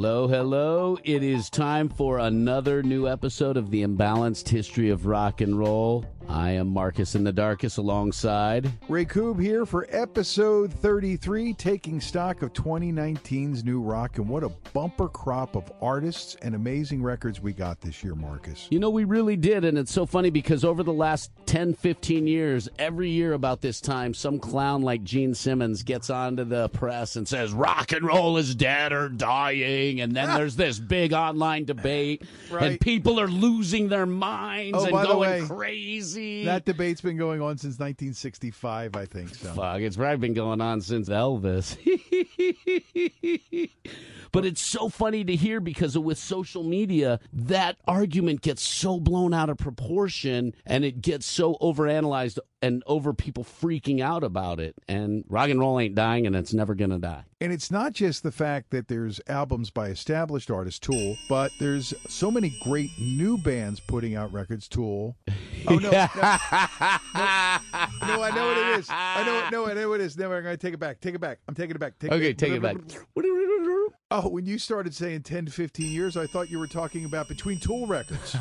Hello, hello. It is time for another new episode of the Imbalanced History of Rock and Roll. I am Marcus in the Darkest alongside Ray Koob here for episode 33, taking stock of 2019's new rock and what a bumper crop of artists and amazing records we got this year, Marcus. You know, we really did, and it's so funny because over the last 10, 15 years, every year about this time, some clown like Gene Simmons gets onto the press and says, rock and roll is dead or dying, and then there's this big online debate, Right. and people are losing their minds Oh, and going way, crazy. That debate's been going on since 1965, I think so. Fuck, it's probably been going on since Elvis. but it's so funny to hear because with social media, that argument gets so blown out of proportion and it gets so overanalyzed and over people freaking out about it. And rock and roll ain't dying and it's never going to die. And it's not just the fact that there's albums by established artists, Tool, but there's so many great new bands putting out records, Tool. Oh, no. no, no, I know what it is. I know, no, I know what it is. No, I'm going to take it back. Take it back. I'm taking it back. Take Okay, take it back. Oh, when you started saying 10 to 15 years, I thought you were talking about between Tool records. it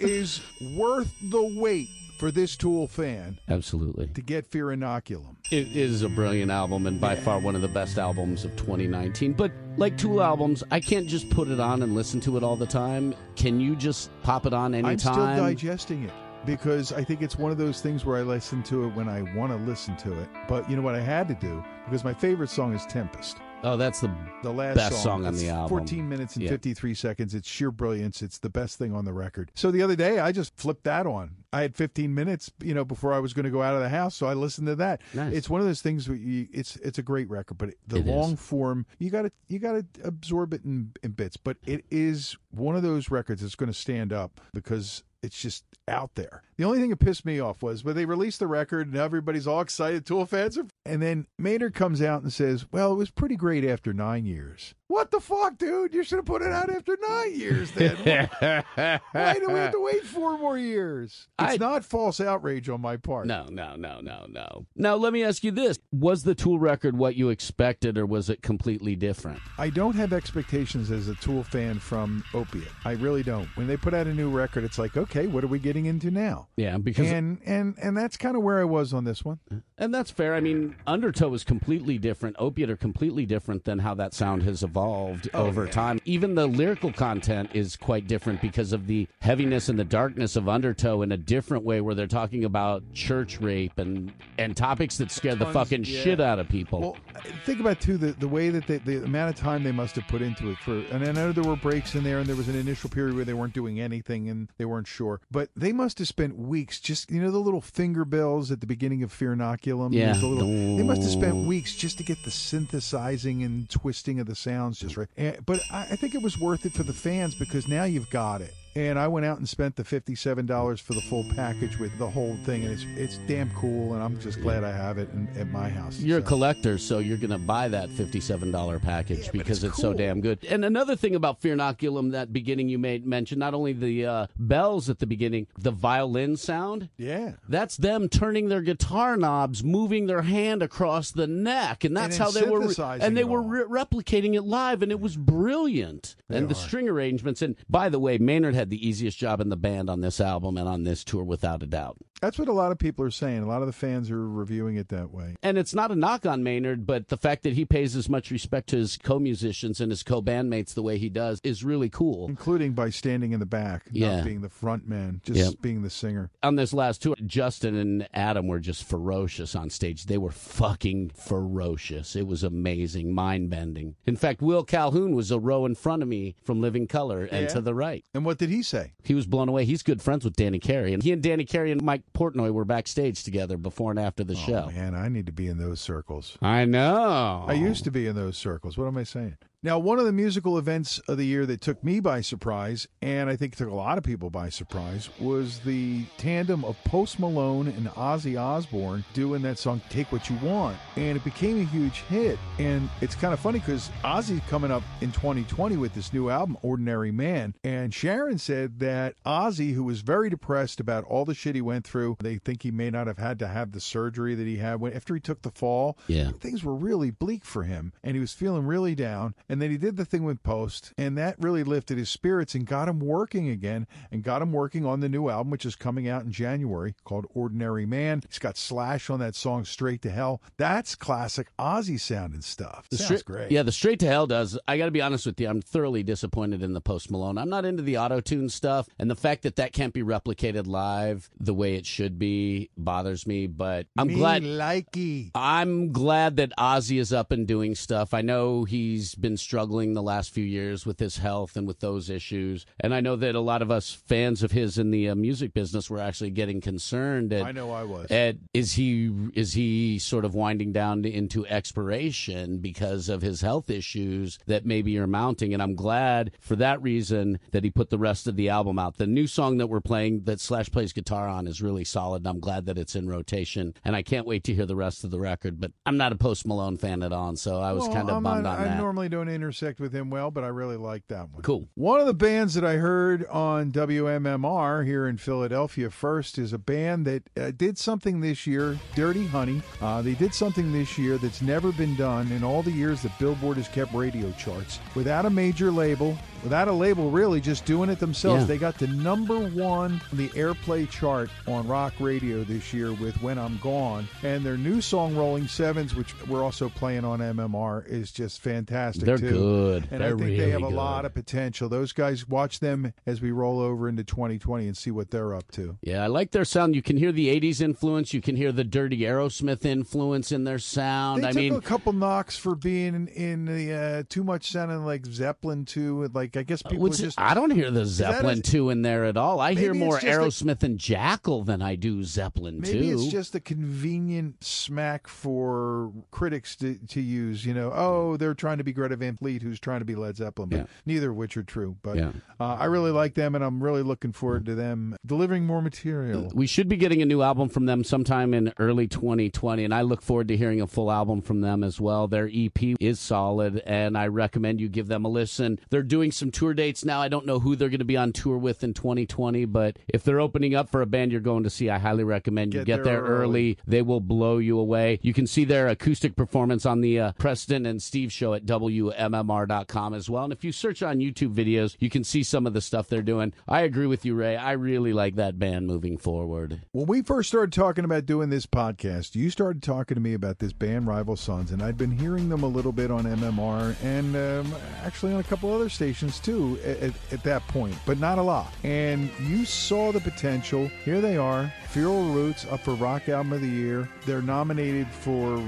is worth the wait for this Tool fan Absolutely. to get Fear Inoculum. It is a brilliant album and by far one of the best albums of 2019. But like Tool albums, I can't just put it on and listen to it all the time. Can you just pop it on anytime? I'm still digesting it because I think it's one of those things where I listen to it when I want to listen to it. But you know what I had to do? Because my favorite song is Tempest. Oh, that's the The last Best song on the album. 14 minutes and Yeah. 53 seconds. It's sheer brilliance. It's the best thing on the record. So the other day, I just flipped that on. I had 15 minutes, you know, before I was going to go out of the house, so I listened to that. Nice. It's one of those things. Where you, it's it's a great record, but the It is. long form, you got to you got to absorb it in, in bits. But it is one of those records that's going to stand up because it's just out there. The only thing that pissed me off was when they released the record and everybody's all excited, Tool fans are, and then Maynard comes out and says, "Well, it was pretty great after nine years." What the fuck, dude? You should have put it out after nine years. Then why do we have to wait four more years? It's I- not false outrage on my part. No, no, no, no, no. Now, let me ask you this. Was the Tool record what you expected, or was it completely different? I don't have expectations as a Tool fan from Opiate. I really don't. When they put out a new record, it's like, okay, what are we getting into now? Yeah, because And and and that's kind of where I was on this one. And that's fair. I mean, Undertow is completely different. Opiate are completely different than how that sound has evolved Oh, over time. Even the lyrical content is quite different because of the heaviness and the darkness of Undertow in a different way, where they're talking about church rape and and topics that scare the fucking yeah. shit out of people. Well, think about too the the way that they, the amount of time they must have put into it for. And I know there were breaks in there, and there was an initial period where they weren't doing anything and they weren't sure. But they must have spent weeks just you know the little finger bells at the beginning of Fear Inoculum. Yeah. A little- they must have spent weeks just to get the synthesizing and twisting of the sounds just right. And, but I, I think it was worth it for the fans because now you've got it. And I went out and spent the fifty-seven dollars for the full package with the whole thing, and it's it's damn cool. And I'm just glad I have it in, at my house. You're a collector, so you're going to buy that $57 package because it's, it's so damn good. And another thing about Fear Inoculum, that beginning you made mention, not only the uh, bells at the beginning, the violin sound. Yeah. That's them turning their guitar knobs, moving their hand across the neck, and that's And how they were. synthesizing and they were re- replicating it live, and it was brilliant. and the string arrangements. And by the way, Maynard had the easiest job in the band on this album and on this tour, without a doubt. That's what a lot of people are saying. A lot of the fans are reviewing it that way. And it's not a knock on Maynard, but the fact that he pays as much respect to his co-musicians and his co-bandmates the way he does is really cool. Including by standing in the back, Yeah. not being the front man, just being the singer. On this last tour, Justin and Adam were just ferocious on stage. They were fucking ferocious. It was amazing, mind-bending. In fact, Will Calhoun was a row in front of me from Living Color and Yeah. to the right. And what did he say? He was blown away. He's good friends with Danny Carey, and he and Danny Carey and Mike Portnoy were backstage together before and after the oh, show. Oh, man, I need to be in those circles. I know. I used to be in those circles. What am I saying? Now, one of the musical events of the year that took me by surprise, and I think took a lot of people by surprise, was the tandem of Post Malone and Ozzy Osbourne doing that song "Take What You Want," and it became a huge hit. And it's kind of funny because Ozzy's coming up in 2020 with this new album, "Ordinary Man," and Sharon said that Ozzy, who was very depressed about all the shit he went through, they think he may not have had to have the surgery that he had when, after he took the fall. Yeah. things were really bleak for him, and he was feeling really down. And then he did the thing with Post, and that really lifted his spirits and got him working again, and got him working on the new album, which is coming out in January, called Ordinary Man. He's got Slash on that song, Straight to Hell. That's classic Ozzy sounding stuff. The Sounds great. Yeah, the straight to hell does. I got to be honest with you. I'm thoroughly disappointed in the Post Malone. I'm not into the auto tune stuff, and the fact that that can't be replicated live the way it should be bothers me. But I'm Me glad. likey. I'm glad that Ozzy is up and doing stuff. I know he's been struggling the last few years with his health and with those issues, and I know that a lot of us fans of his in the uh, music business were actually getting concerned. At, I know I was. Ed, is he is he sort of winding down into expiration because of his health issues that maybe are mounting? And I'm glad for that reason that he put the rest of the album out. The new song that we're playing that Slash plays guitar on is really solid. And I'm glad that it's in rotation, and I can't wait to hear the rest of the record. But I'm not a Post Malone fan at all, so I was Well, kind of I'm bummed not- on I that. normally don't intersect with him well, but I really like that one. Cool. One of the bands that I heard on WMMR here in Philadelphia first is a band that uh, did something this year, Dirty Honey. Uh, they did something this year that's never been done in all the years that Billboard has kept radio charts. Without a major label, without a label really, just doing it themselves. Yeah. They got to number one on the airplay chart on rock radio this year with When I'm Gone. And their new song, Rolling Sevens, which we're also playing on MMR, is just fantastic. They're too. good. And They're I think really they have a good. lot of potential. Those guys, watch them as we roll over into 2020 and see what they're up to. Yeah, I like their sound. You can hear the '80s influence. You can hear the dirty Aerosmith influence in their sound. They I took mean, a couple knocks for being in, in the uh, too much sounding like Zeppelin too. Like I guess people What's just I don't hear the Zeppelin a- 2 in there at all. I hear more just a- Aerosmith and Jackyl than I do Zeppelin 2. Maybe it's just a convenient smack for critics to, to use. You know, oh, they're trying to be Greta Van Fleet, who's trying to be Led Zeppelin, but Yeah. neither of which are true. But Yeah. uh, I really like them, and I'm really looking forward to them delivering more material. we should be getting a new album from them sometime in early 2020, and I look forward to hearing a full album from them as well. Their EP is solid, and I recommend you give them a listen. They're doing some tour dates now. I don't know who they're going to be on tour with in 2020, but if they're opening up for a band you're going to see, I highly recommend you Get get there there early. early. They will blow you away. You can see their acoustic performance on the uh, Preston and Steve show at WMMR.com as well. And if you search on YouTube videos, you can see some of the stuff they're doing. I agree with you, Ray. I really like that band moving forward. When we first started talking about doing this podcast, you started talking to me about this band Rival Sons, and I'd been hearing them a little bit on MMR and um, actually on a couple other stations too at, at, at that point, but not a lot. And you saw the potential. Here they are, Feral Roots up for Rock Album of the Year. They're nominated for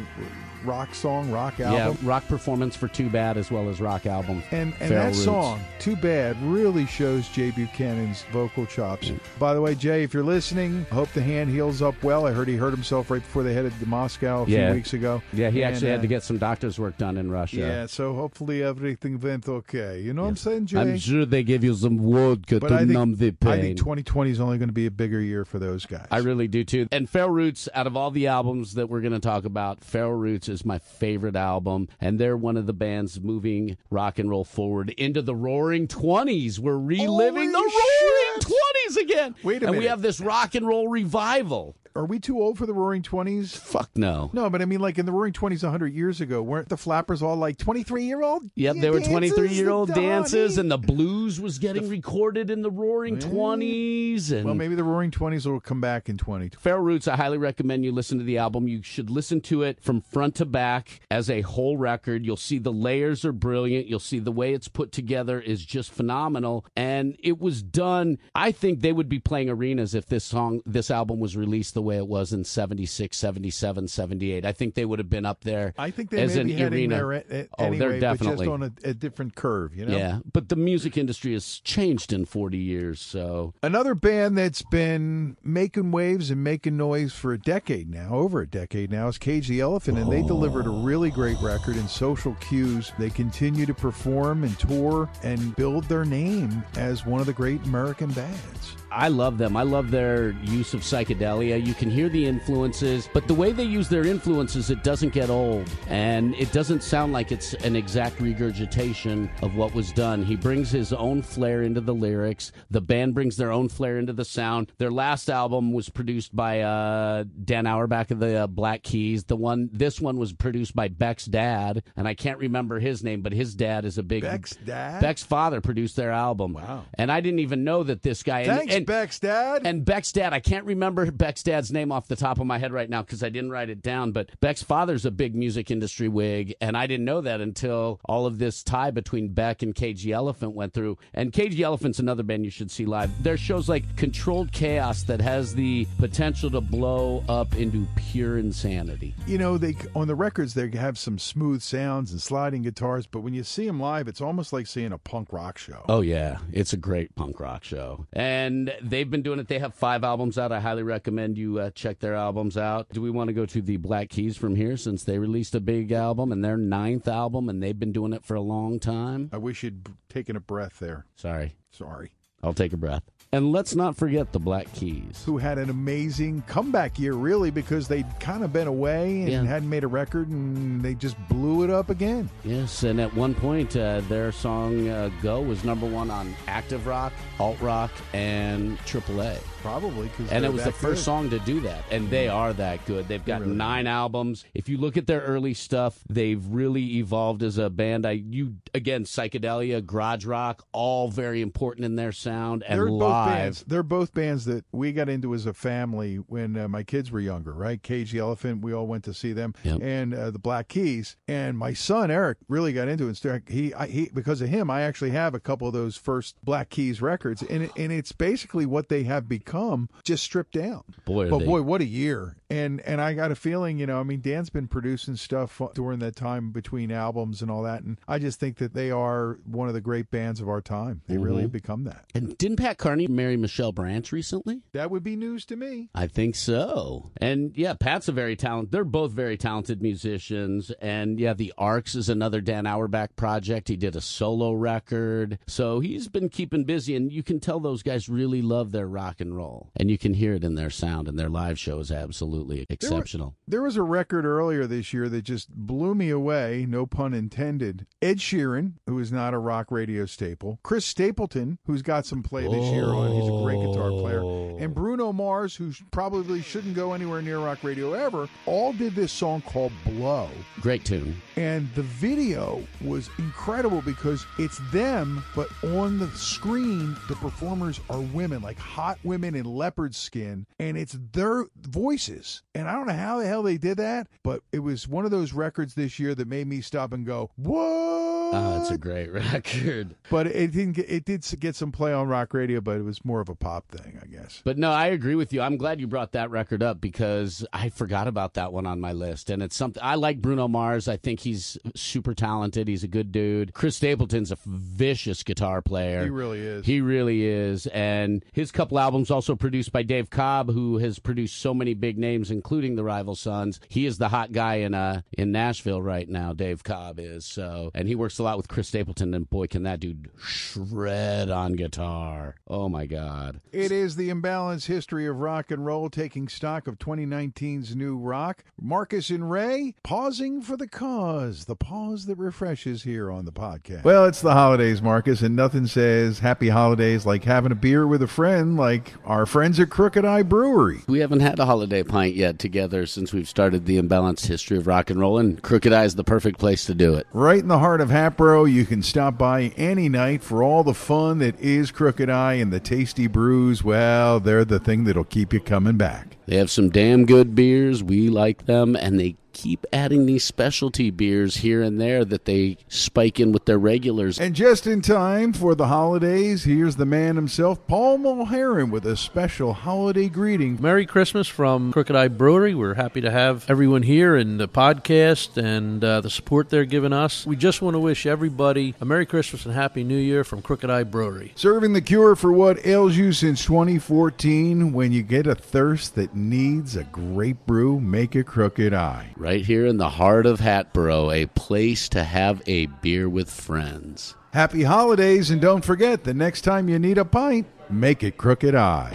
Rock Song, Rock Album. Yeah, rock performance for Too Bad as well as rock album. And and that Roots. song, Too Bad, really shows Jay Buchanan's vocal chops. By the way, Jay, if you're listening, I hope the hand heals up well. I heard he hurt himself right before they headed to Moscow a Yeah. few weeks ago. Yeah, he And, actually had uh, to get some doctor's work done in Russia. Yeah, so hopefully everything went okay. You know what I'm saying, Jay? I'm sure they give you some vodka but to think, numb the pain. I think 2020 is only going to be a bigger year for those guys. I really do too. And Feral Roots, out of all the albums that we're going to talk about, Feral Roots is my favorite album. And they're one of the bands moving rock and roll forward into the roaring 20s. We're reliving Holy the roaring 20s again. Wait a and we have this rock and roll revival. Are we too old for the Roaring Twenties? Fuck no. No, but I mean, like in the Roaring Twenties, hundred years ago, weren't the flappers all like twenty-three-year-old? Yep, they were 23 year old dances, and the blues was getting recorded in the roaring 20s. And well, maybe the Roaring Twenties will come back in twenty. Feral Roots, I highly recommend you listen to the album. You should listen to it from front to back as a whole record. You'll see the layers are brilliant. You'll see the way it's put together is just phenomenal. And it was done, I think they would be playing arenas if this song, this album was released the way it was in 76, 77, 78. I think they would have been up there. I think they as may an be heading arena. there a- a- Oh, anyway, they're but definitely- just on a, a different curve. You know. Yeah, but the music industry has changed in 40 years, so Another band that's been making waves and making noise for a decade now, over a decade now, is Cage the Elephant, and they oh. delivered a really great record in Social Cues. They continue to perform and tour and build their name as one of the great American bands. I love them. I love their use of psychedelia. You can hear the influences, but the way they use their influences, it doesn't get old. And it doesn't sound like it's an exact regurgitation of what was done. He brings his own flair into the lyrics. The band brings their own flair into the sound. Their last album was produced by uh, Dan Auerbach of the uh, Black Keys. The one, this one was produced by Beck's dad, and I can't remember his name, but his dad is a big. Beck's dad? Beck's father produced their album. Wow. And I didn't even know that this guy. and- and, Beck's dad. and Beck's dad, I can't remember Beck's dad's name off the top of my head right now because I didn't write it down. But Beck's father's a big music industry wig, and I didn't know that until all of this tie between Beck and Cage the Elephant went through. And Cage the Elephant's another band you should see live. Their shows like Controlled Chaos that has the potential to blow up into pure insanity. you know, they on the records they have some smooth sounds and sliding guitars, but when you see them live, it's almost like seeing a punk rock show. Oh yeah, it's a great punk rock show, and they've been doing it. They have five albums out. I highly recommend you uh, check their albums out. Do we want to go to the Black Keys from here since they released a big album and their ninth album, and they've been doing it for a long time? I wish you'd taken a breath there. Sorry, Sorry. I'll take a breath. And let's not forget the Black Keys. who had an amazing comeback year, really, because they'd kind of been away and Yeah. hadn't made a record, and they just blew it up again. Yes, and at one point, uh, their song uh, "Go" was number one on active rock, alt rock, and AAA. Probably because and it was the first song to do that and they are that good they've got really nine albums if you look at their early stuff they've really evolved as a band i you again psychedelia garage rock all very important in their sound and live bands. They're both bands that we got into as a family when uh, my kids were younger. Right, Cage the Elephant. We all went to see them, Yep. and uh, the Black Keys. And my son Eric really got into it. and He, I, he, because of him, I actually have a couple of those first Black Keys records, and it, and it's basically what they have become, just stripped down. Boy, but they- boy, what a year! And and I got a feeling, you know, I mean, Dan's been producing stuff during that time between albums and all that, and I just think that they are one of the great bands of our time. They really Mm-hmm. have become that. and didn't pat carney marry michelle branch recently That would be news to me. I think so. And yeah, Pat's a very talented. They're both very talented musicians. And yeah, the Arcs is another Dan Auerbach project. He did a solo record. So he's been keeping busy and you can tell those guys really love their rock and roll. And you can hear it in their sound and their live show is absolutely exceptional. There was a record earlier this year that just blew me away, no pun intended. Ed Sheeran, who is not a rock radio staple, Chris Stapleton, who's got some play this year he's a great guitar player, oh. and Bruno Mars, who probably shouldn't go anywhere near rock radio ever, all did this song called Blow. Great tune. And the video was incredible because it's them, but on the screen, the performers are women, like hot women in leopard skin, and it's their voices. And I don't know how the hell they did that, but it was one of those records this year that made me stop and go, "What?" Oh, it's a great record. but it didn't. Get, it did get some play on rock radio, but it was more of a pop thing, I guess. But no, I agree with you. I'm glad you brought that record up because I forgot about that one on my list. And it's something I like Bruno Mars. I think he's super talented. He's a good dude. Chris Stapleton's a vicious guitar player. He really is. He really is. And his couple albums also produced by Dave Cobb, who has produced so many big names, including the Rival Sons. He is the hot guy in uh in Nashville right now, Dave Cobb is. So and he works a lot with Chris Stapleton and boy can that dude shred on guitar. Oh my god. It is the imbalanced history of rock and roll, taking stock of 2019's new rock. Marcus and Ray pausing for the cause, the pause that refreshes here on the podcast. Well, it's the holidays, Marcus, and nothing says happy holidays like having a beer with a friend, like our friends at Crooked Eye Brewery. We haven't had a holiday pint yet together since we've started the imbalanced history of rock and roll, and Crooked Eye is the perfect place to do it. Right in the heart of Hatboro, you can stop by any night for all the fun that is Crooked Eye and the tasty brews. Well, they're the thing that'll keep you coming back. They have some damn good beers. We like them, and they keep adding these specialty beers here and there that they spike in with their regulars. And just in time for the holidays, here's the man himself, Paul Mulheron, with a special holiday greeting. Merry Christmas from Crooked Eye Brewery. We're happy to have everyone here in the podcast and uh, the support they're giving us. We just want to wish everybody a Merry Christmas and Happy New Year from Crooked Eye Brewery. Serving the cure for what ails you since 2014. When you get a thirst that needs a great brew, make a Crooked Eye. Right here in the heart of Hatboro, a place to have a beer with friends. Happy holidays, and don't forget the next time you need a pint, make it Crooked Eye.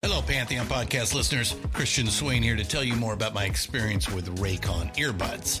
Hello, Pantheon podcast listeners. Christian Swain here to tell you more about my experience with Raycon earbuds.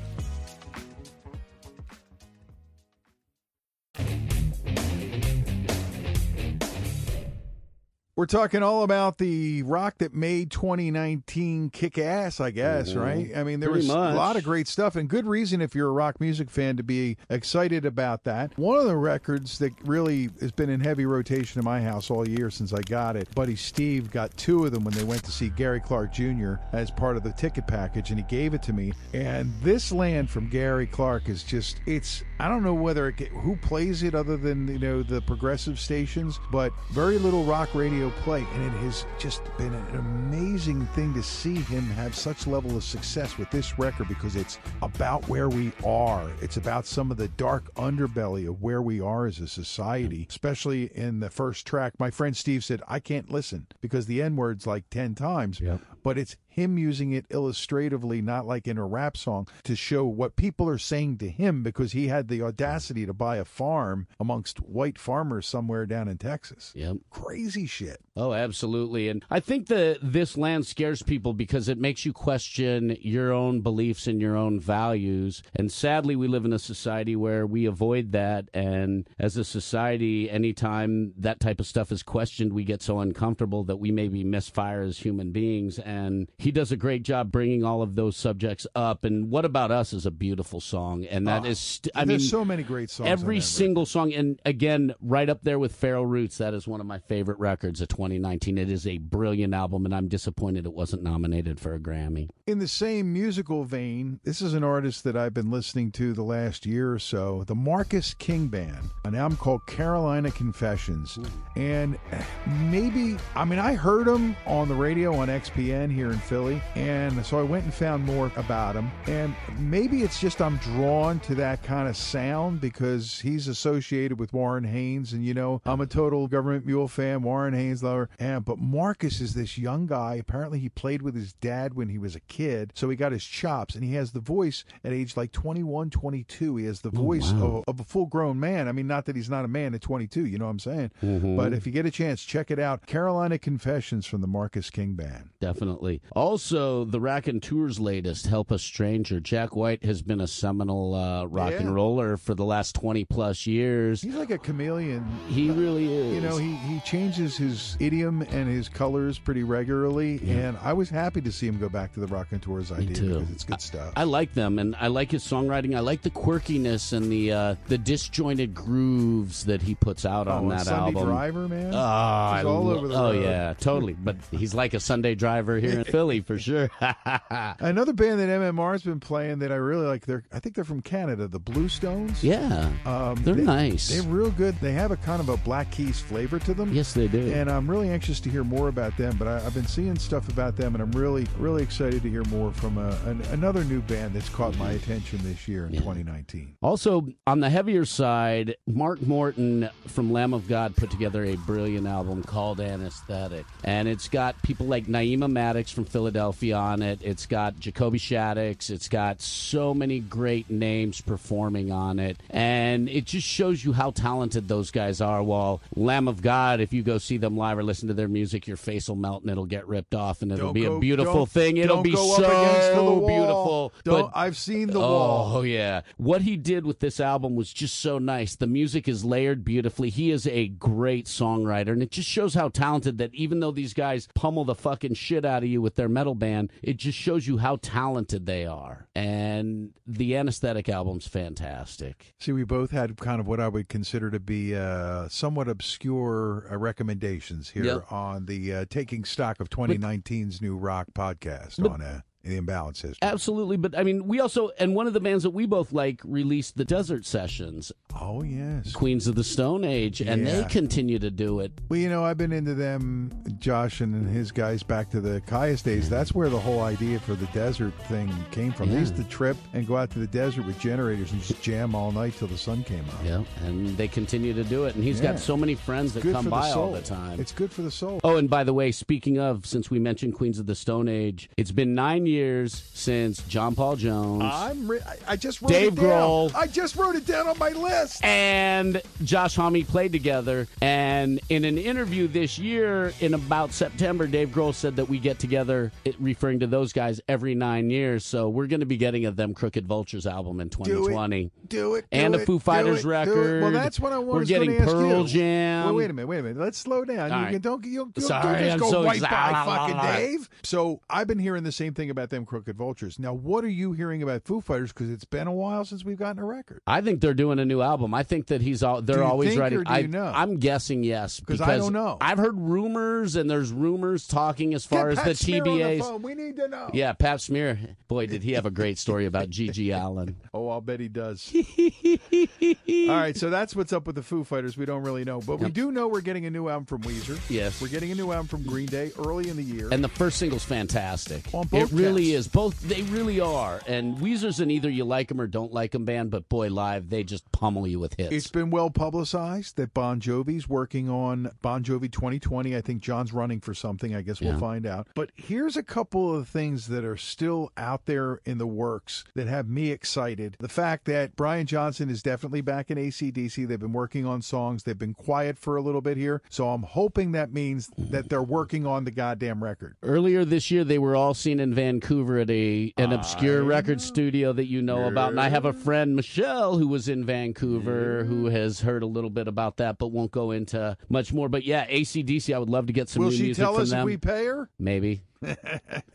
We're talking all about the rock that made 2019 kick ass, I guess, Mhm. right? I mean, there Pretty was much. a lot of great stuff, and good reason if you're a rock music fan to be excited about that. One of the records that really has been in heavy rotation in my house all year since I got it, Buddy Steve got two of them when they went to see Gary Clark Jr. as part of the ticket package, and he gave it to me. And this land from Gary Clark is just, it's, I don't know whether it, who plays it other than, you know, the progressive stations, but very little rock radio play, and it has just been an amazing thing to see him have such level of success with this record because it's about where we are. It's about some of the dark underbelly of where we are as a society, especially in the first track. My friend Steve said, I can't listen because the N word's like 10 times, Yep. but it's him using it illustratively, not like in a rap song, to show what people are saying to him because he had the audacity to buy a farm amongst white farmers somewhere down in Texas. Yep. Crazy shit. Oh, absolutely. And I think that this land scares people because it makes you question your own beliefs and your own values. And sadly, we live in a society where we avoid that. And as a society, anytime that type of stuff is questioned, we get so uncomfortable that we maybe misfire as human beings. And he does a great job bringing all of those subjects up. And What About Us is a beautiful song. And that Oh, is, st- I mean, so many great songs. on Every that single song, and again, right up there with Feral Roots, that is one of my favorite records of 2019. It is a brilliant album, and I'm disappointed it wasn't nominated for a Grammy. In the same musical vein, this is an artist that I've been listening to the last year or so, the Marcus King Band, an album called Carolina Confessions. And eh, maybe, I mean, I heard him on the radio on XPN here in Philly, and so I went and found more about him. And maybe it's just I'm drawn to that kind of sound because he's associated with Warren Haynes, and you know, I'm a total government mule fan, Warren Haynes lover. And but Marcus is this young guy. Apparently, he played with his dad when he was a kid, so he got his chops, and he has the voice at age like 21, 22. He has the oh, voice wow. of, of a full grown man. I mean, not that he's not a man at 22, you know what I'm saying? Mm-hmm. But if you get a chance, check it out. Carolina Confessions from the Marcus King Band. Definitely. Also, the Raconteurs' latest, "Help Us Stranger." Jack White has been a seminal uh, rock Yeah. and roller for the last twenty plus years. He's like a chameleon. He really is. You know, he, he changes his idiom and his colors pretty regularly, and I was happy to see him go back to the Raconteurs idea too. because it's good stuff. I like them, and I like his songwriting. I like the quirkiness and the uh, the disjointed grooves that he puts out oh, on that Sunday album. Driver, man. Oh, I He's all lo- over the oh road. yeah, totally. But he's like a Sunday driver here in Philly for sure. Another band that MMR's been playing that I really like. They're I think they're from Canada, the Bluestones. yeah, Um, they're they- nice. They're real good. They have a kind of a Black Keys flavor to them. yes, they do. And I'm really anxious to hear more about them. But I, I've been seeing stuff about them, and I'm really, really excited to hear more from a, an, another new band that's caught my attention this year in 2019. Also, on the heavier side, Mark Morton from Lamb of God put together a brilliant album called Anesthetic. And it's got people like Naeemah Maddox from Philadelphia on it. It's got Jacoby Shaddix. It's got so many great names performing on it. And it just shows you how talented those guys are. While Lamb of God, if you go see them live or listen to their music, your face will melt and it'll get ripped off and it'll Don't be go- a beautiful thing. It'll be so up against the wall. beautiful. But I've seen the oh, wall. yeah. What he did with this album was just so nice. The music is layered beautifully. He is a great songwriter, and it just shows how talented that even though these guys pummel the fucking shit out of you with their metal band, it just shows you how talented they are. And the Anesthetic album's fantastic. See, we both had kind of what I would consider to be uh, somewhat obscure uh, recommendations here Yep. on the uh, Taking Stock of 2019's new rock podcast on uh, the Imbalance History. Absolutely, but I mean, we also and one of the bands that we both like released the Desert Sessions, oh, yes. Queens of the Stone Age, and they continue to do it. Well, you know, I've been into them, Josh and his guys, back to the Kyuss days. That's where the whole idea for the desert thing came from. They used to trip and go out to the desert with generators and just jam all night till the sun came up. Yeah, and they continue to do it. And he's Yeah. got so many friends that Good come by the all the time. It's good for the soul. Oh, and by the way, speaking of, since we mentioned Queens of the Stone Age, it's been nine years since John Paul Jones I'm re- I- just wrote Dave it down. Grohl. I just wrote it down on my list. and Josh Homme played together. And in an interview this year, in about September, Dave Grohl said that we get together, referring to those guys, every nine years. So we're going to be getting a Them Crooked Vultures album in Do 2020. it. Do it. And do a Foo Fighters it, record. Well, that's what I We're was getting going to ask Pearl you. Jam. Well, wait a minute. Wait a minute. Let's slow down. All you, right. you don't. You, you Sorry, don't just I'm go so excited. by fucking Dave. So I've been hearing the same thing about them crooked vultures. Now, what are you hearing about Foo Fighters? Because it's been a while since we've gotten a record. I think they're doing a new album. I think that he's all. They're always think ready. or do I? I'm guessing yes 'Cause because I don't know. I've heard rumors, and there's rumors talking as far Get as Pat the Smear the TBAs. phone. We need to know. Yeah, Pap Smear. Boy, did he have a great story about GG Allin. Oh, I'll bet he does. All right, so that's what's up with the Foo Fighters. We don't really know, but we do know we're getting a new album from Weezer. Yes. we're getting a new album from Green Day early in the year. And the first single's fantastic. On it both really counts. is. Both they really are. And Weezer's an either you like them or don't like them band, but boy, live they just pummel you with hits. It's been well publicized that Bon Jovi's working on Bon Jovi 2020. I think Jon's running for something. I guess we'll find out. But here's a couple of things that are still out there in the works that have me excited. The fact that Brian Johnson is definitely back in ACDC. They've been working on songs. They've been quiet for a little bit here. So I'm hoping that means that they're working on the goddamn record. Earlier this year, they were all seen in Vancouver at a an obscure record studio that you know about. And I have a friend, Michelle, who was in Vancouver, who mm. has heard a little bit about that, but won't go into much more. But yeah, ACDC, I would love to get some Will new she music tell from us them. if we pay her? Maybe.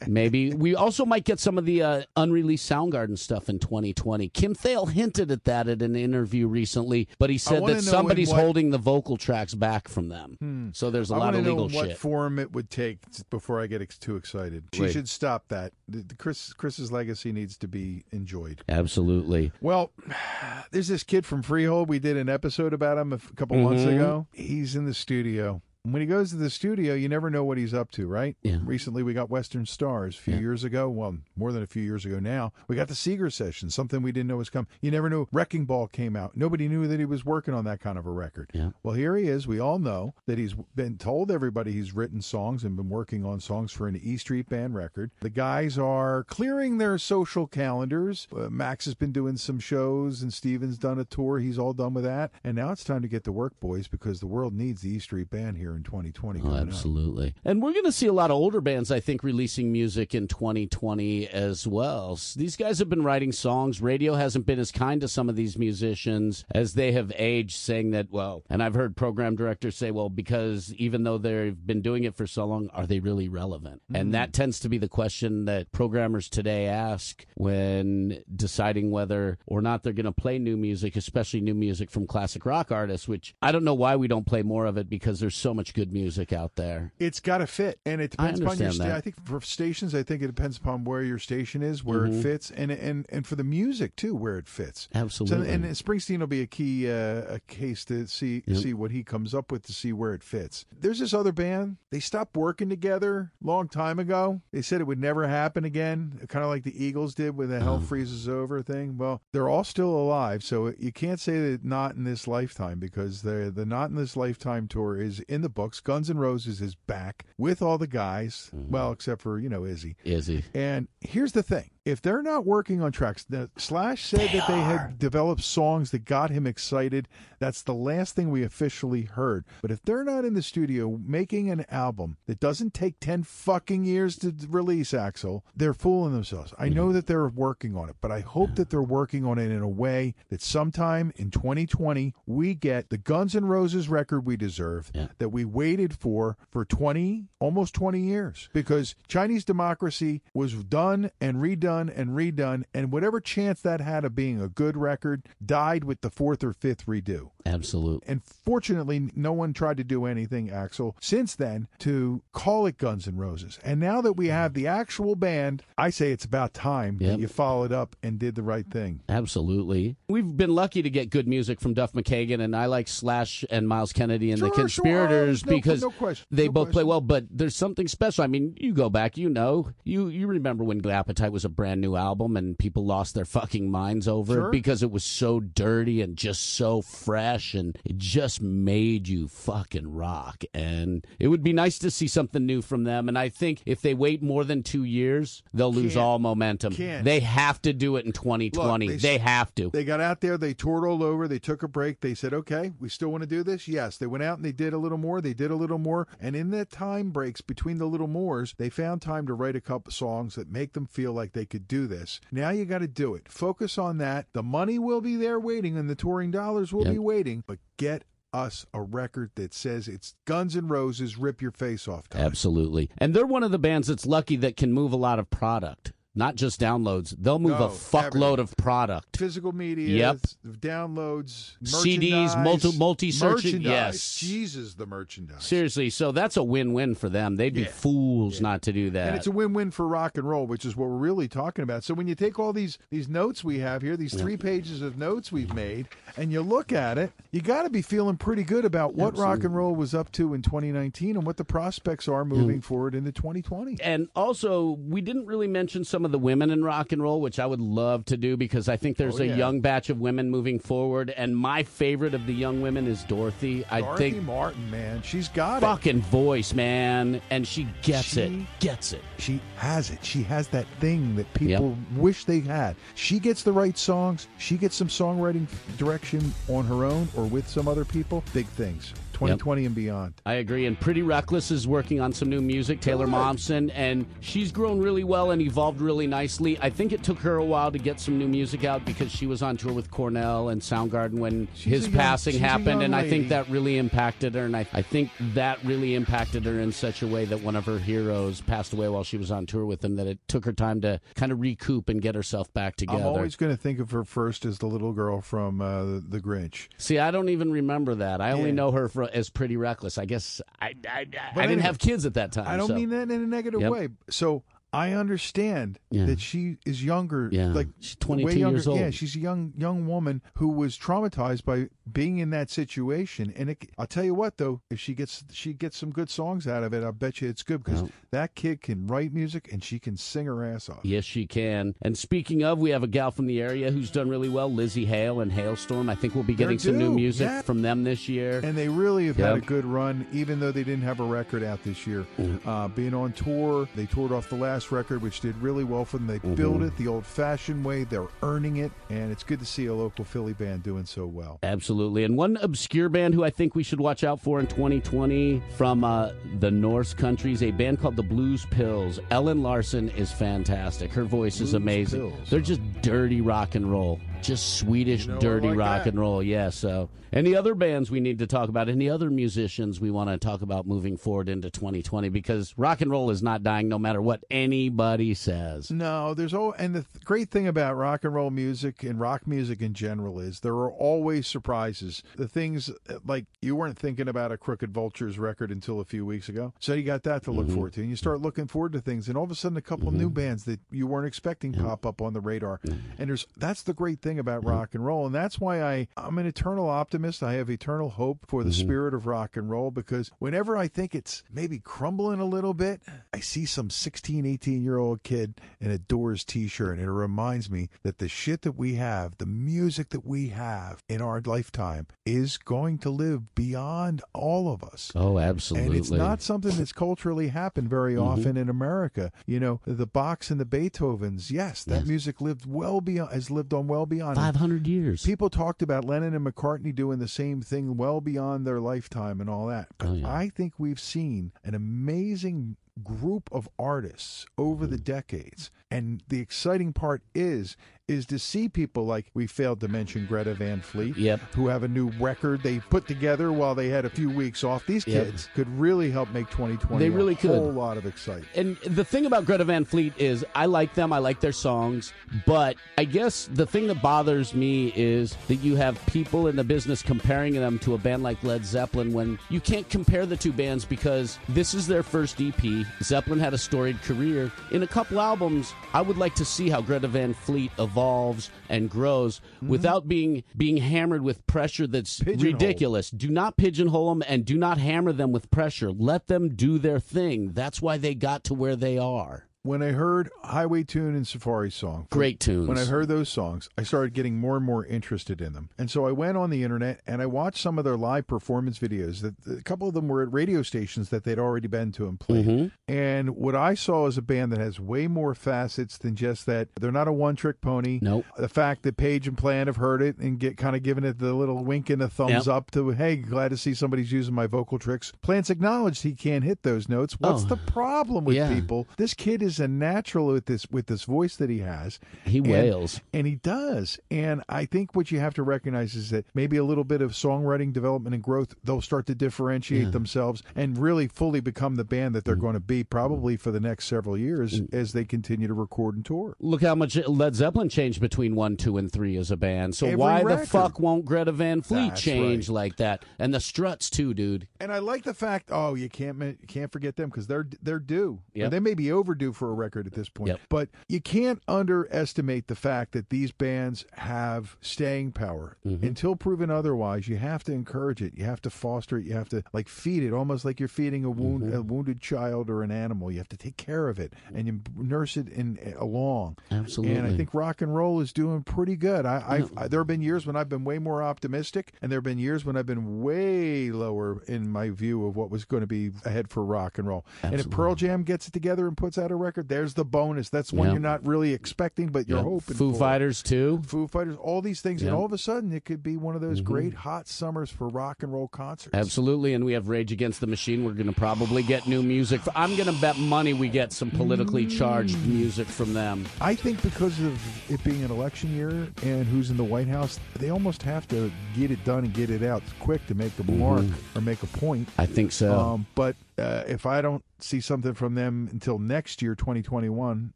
Maybe. We also might get some of the uh, unreleased Soundgarden stuff in 2020. Kim Thayil hinted at that at an interview recently, but he said that somebody's what- holding the vocal tracks back from them. So there's a I lot of to know legal what shit. form it would take before I get ex- too excited. She should stop that. The, the Chris Chris's legacy needs to be enjoyed. Absolutely. Well, there's this kid from Freehold. We did an episode about him a couple months Mm-hmm. ago. He's in the studio. When he goes to the studio, you never know what he's up to, right? Yeah. Recently, we got Western Stars a few years ago. Well, more than a few years ago now. We got the Seeger session, something we didn't know was coming. You never knew. Wrecking Ball came out. Nobody knew that he was working on that kind of a record. Yeah. Well, here he is. We all know that he's been told everybody he's written songs and been working on songs for an E Street Band record. The guys are clearing their social calendars. Uh, Max has been doing some shows and Steven's done a tour. He's all done with that. And now it's time to get to work, boys, because the world needs the E Street Band here in in 2020. Oh, coming up. absolutely. And we're going to see a lot of older bands, I think, releasing music in 2020 as well. These guys have been writing songs. Radio hasn't been as kind to some of these musicians as they have aged, saying that, well, and I've heard program directors say, well, because even though they've been doing it for so long, are they really relevant? And that mm-hmm. tends to be the question that programmers today ask when deciding whether or not they're going to play new music, especially new music from classic rock artists, which I don't know why we don't play more of it because there's so much good music out there. It's got to fit, and it depends upon your. Sta-. I think for stations, I think it depends upon where your station is, where Mm-hmm. it fits, and and and for the music too, where it fits. Absolutely. So, and Springsteen will be a key uh, a case to see see what he comes up with to see where it fits. There's this other band. They stopped working together a long time ago. They said it would never happen again, kind of like the Eagles did with the Hell Freezes Over thing. Well, they're all still alive, so you can't say that not in this lifetime because the the Not in This Lifetime tour is in the books. Guns N' Roses is back with all the guys, mm-hmm. well, except for you know Izzy. Izzy. And here's the thing: if they're not working on tracks, the Slash said that they had developed songs that got him excited. That's the last thing we officially heard. But if they're not in the studio making an album that doesn't take ten fucking years to release, Axl, they're fooling themselves. I know mm-hmm. that they're working on it, but I hope that they're working on it in a way that sometime in 2020 we get the Guns N' Roses record we deserve Yeah. that we waited for for 20 almost 20 years because Chinese democracy was done and redone and redone and whatever chance that had of being a good record died with the fourth or fifth redo. Absolutely. And fortunately, no one tried to do anything, Axl, since then to call it Guns N' Roses. And now that we have the actual band, I say it's about time Yep. that you followed up and did the right thing. Absolutely. We've been lucky to get good music from Duff McKagan, and I like Slash and Myles Kennedy and the Sure, sure. Conspirators Oh, no- because no question. they No both play well. But there's something special. I mean, you go back, you know, you you remember when Appetite was a brand new album and people lost their fucking minds over Sure. it because it was so dirty and just so fresh, and it just made you fucking rock. And it would be nice to see something new from them. And I think if they wait more than two years, they'll lose Can't. all momentum. Can't. They have to do it in 2020. Look, they they- have to. They got out there, they toured all over, they took a break, they said, okay, we still want to do this? Yes. They went out and they did a little more, they did a little more. And in that time breaks between the little mores, they found time to write a couple songs that make them feel like they could do this. Now you got to do it. Focus on that. The money will be there waiting and the touring dollars will Yep. be waiting, but get us a record that says it's Guns N' Roses, rip your face off. Time. Absolutely. And they're one of the bands that's lucky that can move a lot of product, not just downloads. They'll move No, a fuckload of product. Physical media, Yep. downloads, CDs, multi- multi-searching- yes. Jesus, the merchandise. Seriously, so that's a win-win for them. They'd be Yeah. fools not to do that. And it's a win-win for rock and roll, which is what we're really talking about. So when you take all these these notes we have here, these three pages of notes we've made, and you look at it, you got to be feeling pretty good about what rock and roll was up to in 2019 and what the prospects are moving forward into 2020. and also, we didn't really mention some of the women in rock and roll, which I would love to do because I think there's Oh, a young batch of women moving forward. And my favorite of the young women is Dorothy. I Dorothy think Martin, man, she's got it. fucking voice, man, and she gets it. She- Gets it. She has it. She has that thing that people wish they had. She gets the right songs. She gets some songwriting direction on her own or with some other people. Big things. 2020 and beyond. I agree. And Pretty Reckless is working on some new music, Taylor Good. Momsen, and she's grown really well and evolved really nicely. I think it took her a while to get some new music out because she was on tour with Cornell and Soundgarden when She's his young- passing happened. And I think that really impacted her. And I, I think that really impacted her in such a way that one of her heroes passed away while she was on tour with him, that it took her time to kind of recoup and get herself back together. I'm always going to think of her first as the little girl from uh, the, Grinch. See, I don't even remember that. I only know her as Pretty Reckless. I guess I, I, I, I didn't anyway, have kids at that time. I don't so- mean that in a negative Yep. way. So I understand Yeah. that she is younger. Yeah. like She's 22 way younger. years old. Yeah, she's a young young woman who was traumatized by being in that situation. And it, I'll tell you what, though, if she gets she gets some good songs out of it, I bet you it's good because Well. that kid can write music and she can sing her ass off. Yes, she can. And speaking of, we have a gal from the area who's done really well, Lzzy Hale and Halestorm. I think we'll be getting some new music yeah. from them this year. And they really have had a good run, even though they didn't have a record out this year. Mm-hmm. Uh, being on tour, they toured off the last record, which did really well for them. They Mm-hmm. built it the old fashioned way, they're earning it, and it's good to see a local Philly band doing so well. Absolutely. And one obscure band who I think we should watch out for in 2020 from uh, the Norse countries, a band called the Blues Pills. Elin Larsson is fantastic. Her voice is amazing. Pills, They're just dirty rock and roll. Just Swedish You know, dirty like rock that. and roll. Yeah. So, any other bands we need to talk about? Any other musicians we want to talk about moving forward into 2020? Because rock and roll is not dying no matter what anybody says. No, there's oh, and the th- great thing about rock and roll music and rock music in general is there are always surprises. The things uh, like you weren't thinking about a Crooked Vultures record until a few weeks ago, so you got that to look forward to, and you start looking forward to things, and all of a sudden a couple of new bands that you weren't expecting pop up on the radar, and there's that's the great thing about rock and roll, and that's why I I'm an eternal optimist. I have eternal hope for the spirit of rock and roll because whenever I think it's maybe crumbling a little bit, I see some 16, 18 year old kid in a Doors t shirt, and it reminds me that the shit that we have, the music that we have in our lifetime, is going to live beyond all of us. Oh, absolutely. And it's not something that's culturally happened very Mm-hmm. often in America. You know, the Bachs and the Beethovens, yes, that Yes. music lived well beyond, has lived on well beyond. 500 years. People talked about Lennon and McCartney doing the same thing well beyond their lifetime and all that. But Oh, yeah. I think we've seen an amazing group of artists over Mm-hmm. the decades. And the exciting part is is to see people like we failed to mention Greta Van Fleet, Yep. who have a new record they put together while they had a few weeks off. These Yep. kids could really help make 2020 They really a could. whole lot of excitement. And the thing about Greta Van Fleet is I like them, I like their songs, but I guess the thing that bothers me is that you have people in the business comparing them to a band like Led Zeppelin when you can't compare the two bands because this is their first EP. Zeppelin had a storied career. In a couple albums, I would like to see how Greta Van Fleet evolves and grows mm-hmm. without being being hammered with pressure that's ridiculous. Do not pigeonhole them and do not hammer them with pressure. Let them do their thing. That's why they got to where they are. When I heard Highway Tune and Safari Song, Great tunes. When I heard those songs, I started getting more and more interested in them. And so I went on the internet and I watched some of their live performance videos. That a couple of them were at radio stations that they'd already been to and played. Mm-hmm. And what I saw is a band that has way more facets than just that. They're not a one-trick pony. Nope. The fact that Page and Plant have heard it and get kind of giving it the little wink and a thumbs Yep. up to, hey, glad to see somebody's using my vocal tricks. Plant's acknowledged he can't hit those notes. What's Oh. the problem with Yeah. people? This kid is a natural with this with this voice that he has. He And- wails. and he does. And I think what you have to recognize is that maybe a little bit of songwriting development and growth, they'll start to differentiate themselves and really fully become the band that Mm. they're going to be probably for the next several years as they continue to record and tour. Look how much Led Zeppelin changed between one, two, and three as a band. So Every why record. the fuck won't Greta Van Fleet That's change right. like that? And the Struts too, dude. And I like the fact, oh, you can't you can't forget them because they're they're due. Yep. They may be overdue for a record at this point, Yep. but you can't underestimate the fact that these bands have staying power. Mm-hmm. Until proven otherwise, you have to encourage it. You have to foster it. You have to like feed it, almost like you're feeding a wound Mm-hmm. a wounded child or an animal. You have to take care of it and you nurse it in along. Absolutely. And I think rock and roll is doing pretty good. I, I've, I, there have been years when I've been way more optimistic, and there have been years when I've been way lower in my view of what was going to be ahead for rock and roll. Absolutely. And if Pearl Jam gets it together and puts out a record, there's the bonus. That's one Yeah. you're not really expecting, but you're Yeah. hoping. Foo for. Fighters too. Foo Fighters, all these things, and Yeah. Mm-hmm. all of a sudden it could be one of those great hot summers for rock and roll concerts. Absolutely, and we have Rage Against the Machine. We're going to probably get new music. I'm going to bet money we get some politically charged music from them. I think because of it being an election year and who's in the White House, they almost have to get it done and get it out quick to make a mark or make a point. I think so. Um, but uh, if I don't see something from them until next year, 2021,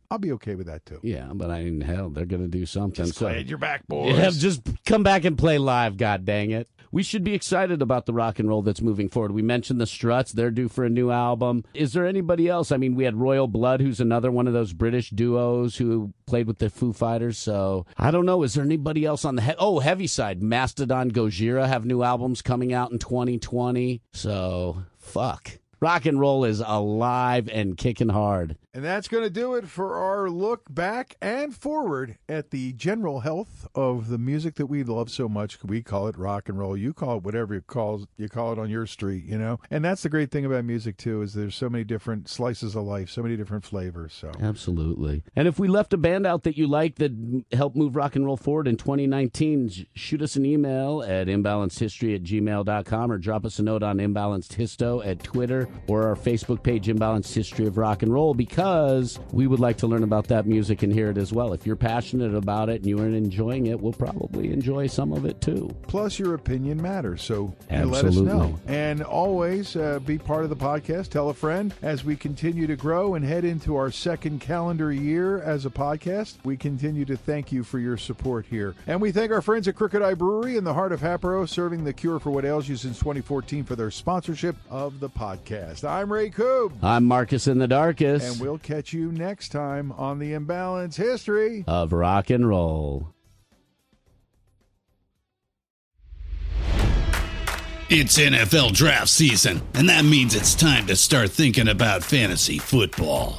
I'll be okay with that too. yeah, but I mean, hell, they're going to do something. Just so you're back, boys. Yeah, just come back and play live, god dang it. We should be excited about the rock and roll that's moving forward. We mentioned the Struts, they're due for a new album. Is there anybody else? I mean, we had Royal Blood, who's another one of those British duos who played with the Foo Fighters. So I don't know. Is there anybody else on the he- oh heavy side? Mastodon, Gojira have new albums coming out in 2020. So fuck. Rock and roll is alive and kicking hard. And that's going to do it for our look back and forward at the general health of the music that we love so much. We call it rock and roll. You call it whatever you call you call it on your street, you know. And that's the great thing about music too is there's so many different slices of life, so many different flavors. So absolutely. And if we left a band out that you like that helped move rock and roll forward in 2019, shoot us an email at imbalancedhistory at gmail.com or drop us a note on imbalanced histo at Twitter or our Facebook page, Imbalanced History of Rock and Roll, because because we would like to learn about that music and hear it as well. If you're passionate about it and you are enjoying it, we'll probably enjoy some of it too. Plus, your opinion matters, so let us know. And always uh, be part of the podcast. Tell a friend as we continue to grow and head into our second calendar year as a podcast. We continue to thank you for your support here. And we thank our friends at Crooked Eye Brewery in the heart of Hatboro, serving the cure for what ails you since 2014 for their sponsorship of the podcast. I'm Ray Koob. I'm Markus in the Darkest. And we'll We'll catch you next time on the Imbalance History of Rock and Roll. It's NFL draft season, and that means it's time to start thinking about fantasy football.